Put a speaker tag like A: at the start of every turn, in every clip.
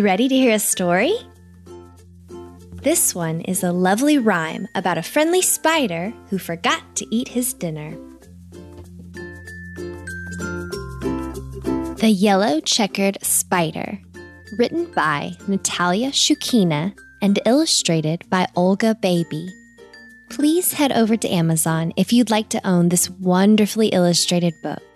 A: you ready to hear a story? This one is a lovely rhyme about a friendly spider who forgot to eat his dinner. The Yellow Checkered Spider, written by Natalia Shchukina and illustrated by Olga Baby. Please head over to Amazon if you'd like to own this wonderfully illustrated book.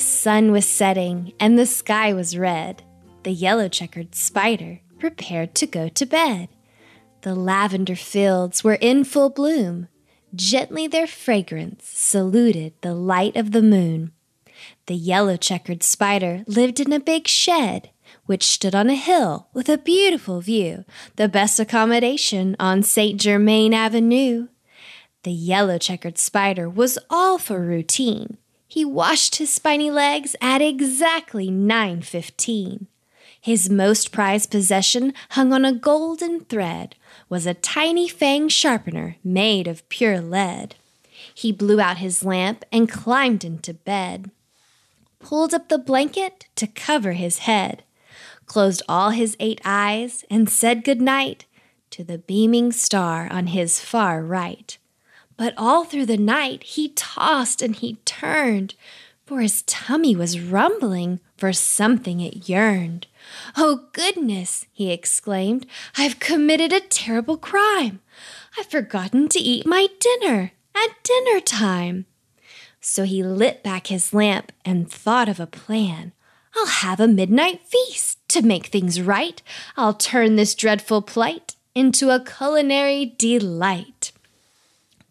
A: The sun was setting and the sky was red. The yellow checkered spider prepared to go to bed. The lavender fields were in full bloom. Gently their fragrance saluted the light of the moon. The yellow checkered spider lived in a big shed, which stood on a hill with a beautiful view, the best accommodation on St. Germain Avenue. The yellow checkered spider was all for routine. He washed his spiny legs at exactly 9:15. His most prized possession hung on a golden thread was a tiny fang sharpener made of pure lead. He blew out his lamp and climbed into bed, pulled up the blanket to cover his head, closed all his eight eyes, and said good night to the beaming star on his far right. But all through the night he tossed and he turned, for his tummy was rumbling, for something it yearned. Oh, goodness, he exclaimed, I've committed a terrible crime. I've forgotten to eat my dinner at dinner time. So he lit back his lamp and thought of a plan. I'll have a midnight feast to make things right. I'll turn this dreadful plight into a culinary delight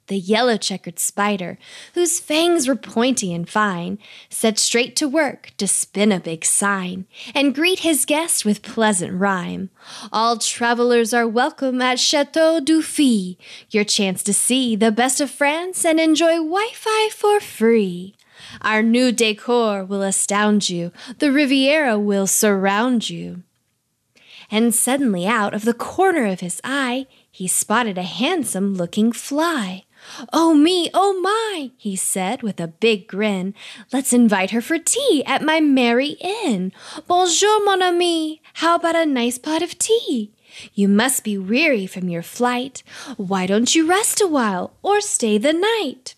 A: the yellow checkered spider, whose fangs were pointy and fine, set straight to work to spin a big sign and greet his guest with pleasant rhyme. All travelers are welcome at Chateau Dufy, your chance to see the best of France and enjoy Wi Fi for free. Our new decor will astound you, the Riviera will surround you. And suddenly, out of the corner of his eye, he spotted a handsome looking fly. Oh me, oh my, he said with a big grin. Let's invite her for tea at my merry inn. Bonjour, mon ami. How about a nice pot of tea? You must be weary from your flight. Why don't you rest a while or stay the night?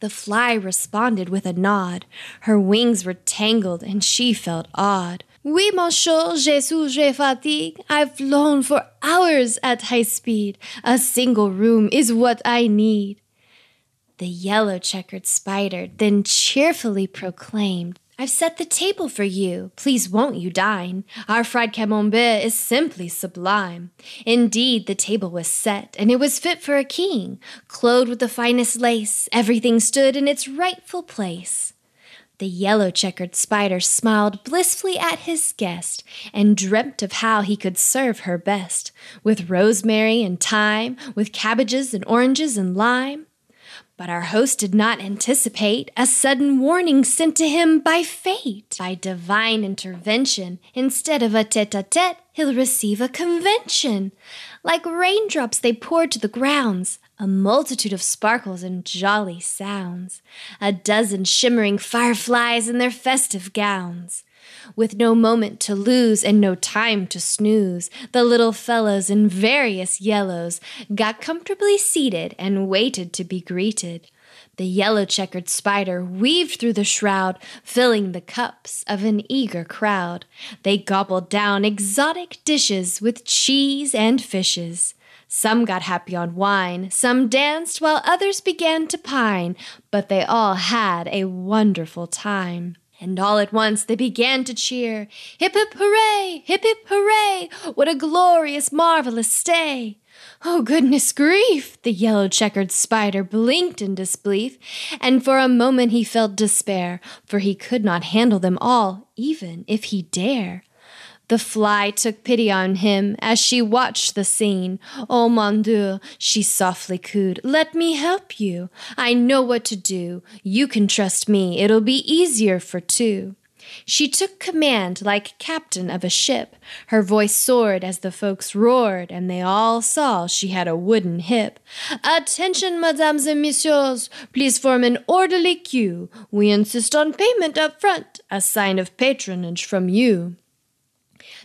A: The fly responded with a nod. Her wings were tangled and she felt odd. Oui, monsieur, je suis fatigue. I've flown for hours at high speed. A single room is what I need. The yellow checkered spider then cheerfully proclaimed, I've set the table for you. Please won't you dine? Our fried camembert is simply sublime. Indeed, the table was set, and it was fit for a king. Clothed with the finest lace, everything stood in its rightful place. The yellow checkered spider smiled blissfully at his guest and dreamt of how he could serve her best, with rosemary and thyme, with cabbages and oranges and lime. But our host did not anticipate a sudden warning sent to him by fate. By divine intervention, instead of a tete a tete, he'll receive a convention. Like raindrops, they pour to the grounds, a multitude of sparkles and jolly sounds, a dozen shimmering fireflies in their festive gowns. With no moment to lose and no time to snooze, the little fellows in various yellows got comfortably seated and waited to be greeted. The yellow checkered spider weaved through the shroud, filling the cups of an eager crowd. They gobbled down exotic dishes with cheese and fishes. Some got happy on wine, some danced while others began to pine, but they all had a wonderful time. And all at once they began to cheer, Hip hip hooray! Hip hip hooray! What a glorious, marvelous stay! Oh, goodness grief! The yellow checkered spider blinked in disbelief, and for a moment he felt despair, for he could not handle them all, even if he dare. The fly took pity on him as she watched the scene. Oh, mon Dieu, she softly cooed, let me help you. I know what to do. You can trust me. It'll be easier for two. She took command like captain of a ship. Her voice soared as the folks roared, and they all saw she had a wooden hip. Attention, mesdames and messieurs, please form an orderly queue. We insist on payment up front, a sign of patronage from you.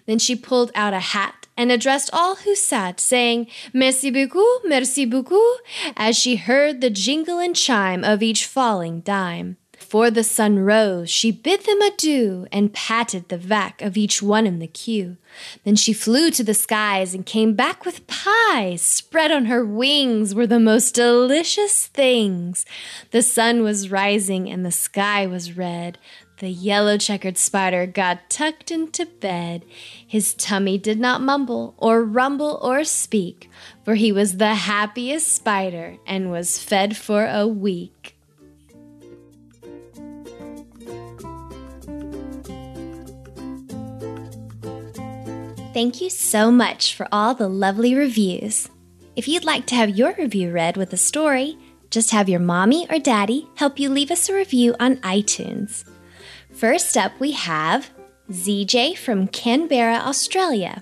A: Then she pulled out a hat and addressed all who sat, saying, Merci beaucoup, merci beaucoup, as she heard the jingle and chime of each falling dime. Before the sun rose, she bid them adieu and patted the back of each one in the queue. Then she flew to the skies and came back with pies. Spread on her wings were the most delicious things. The sun was rising and the sky was red. The yellow checkered spider got tucked into bed. His tummy did not mumble or rumble or speak, for he was the happiest spider and was fed for a week. Thank you so much for all the lovely reviews. If you'd like to have your review read with a story, just have your mommy or daddy help you leave us a review on iTunes. First up, we have ZJ from Canberra, Australia.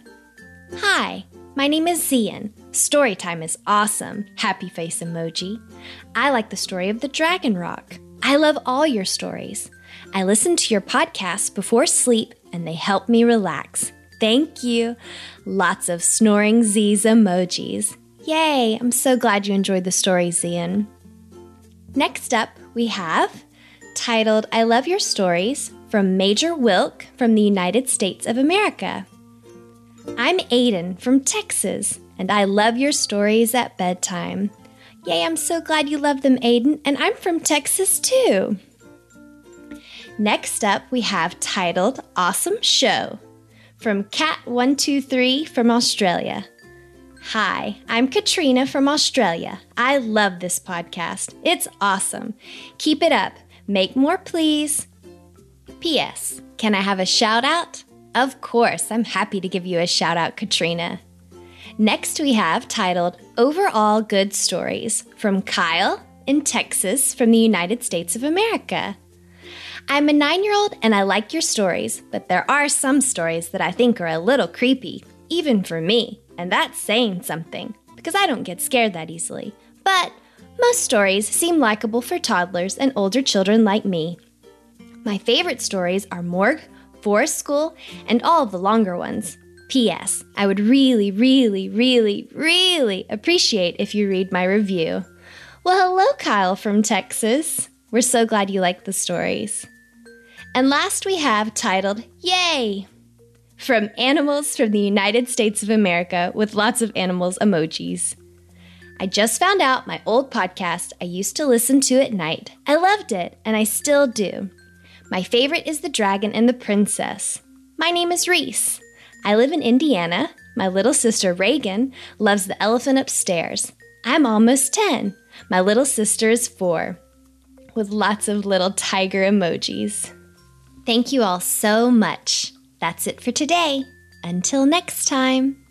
A: Hi, my name is Zian. Storytime is awesome. Happy face emoji. I like the story of the Dragon Rock. I love all your stories. I listen to your podcasts before sleep and they help me relax. Thank you. Lots of snoring Z's emojis. Yay! I'm so glad you enjoyed the story, Zian. Next up, we have titled I Love Your Stories from Major Wilk from the United States of America. I'm Aiden from Texas, and I love your stories at bedtime. Yay, I'm so glad you love them, Aiden, and I'm from Texas too. Next up, we have titled Awesome Show from Cat123 from Australia. Hi, I'm Katrina from Australia. I love this podcast. It's awesome. Keep it up. Make more, please. P.S. Can I have a shout out? Of course, I'm happy to give you a shout out, Katrina. Next, we have titled Overall Good Stories from Kyle in Texas from the United States of America. I'm a nine year old and I like your stories, but there are some stories that I think are a little creepy, even for me, and that's saying something, because I don't get scared that easily. But most stories seem likable for toddlers and older children like me. My favorite stories are Morgue, Forest School, and all of the longer ones. P.S. I would really, really, really, really appreciate if you read my review. Well, hello, Kyle from Texas. We're so glad you like the stories. And last we have titled Yay! From Animals from the United States of America with lots of animals emojis. I just found out my old podcast I used to listen to at night. I loved it, and I still do. My favorite is The Dragon and the Princess. My name is Reese. I live in Indiana. My little sister Reagan loves the elephant upstairs. I'm almost 10. My little sister is 4. With lots of little tiger emojis. Thank you all so much. That's it for today. Until next time.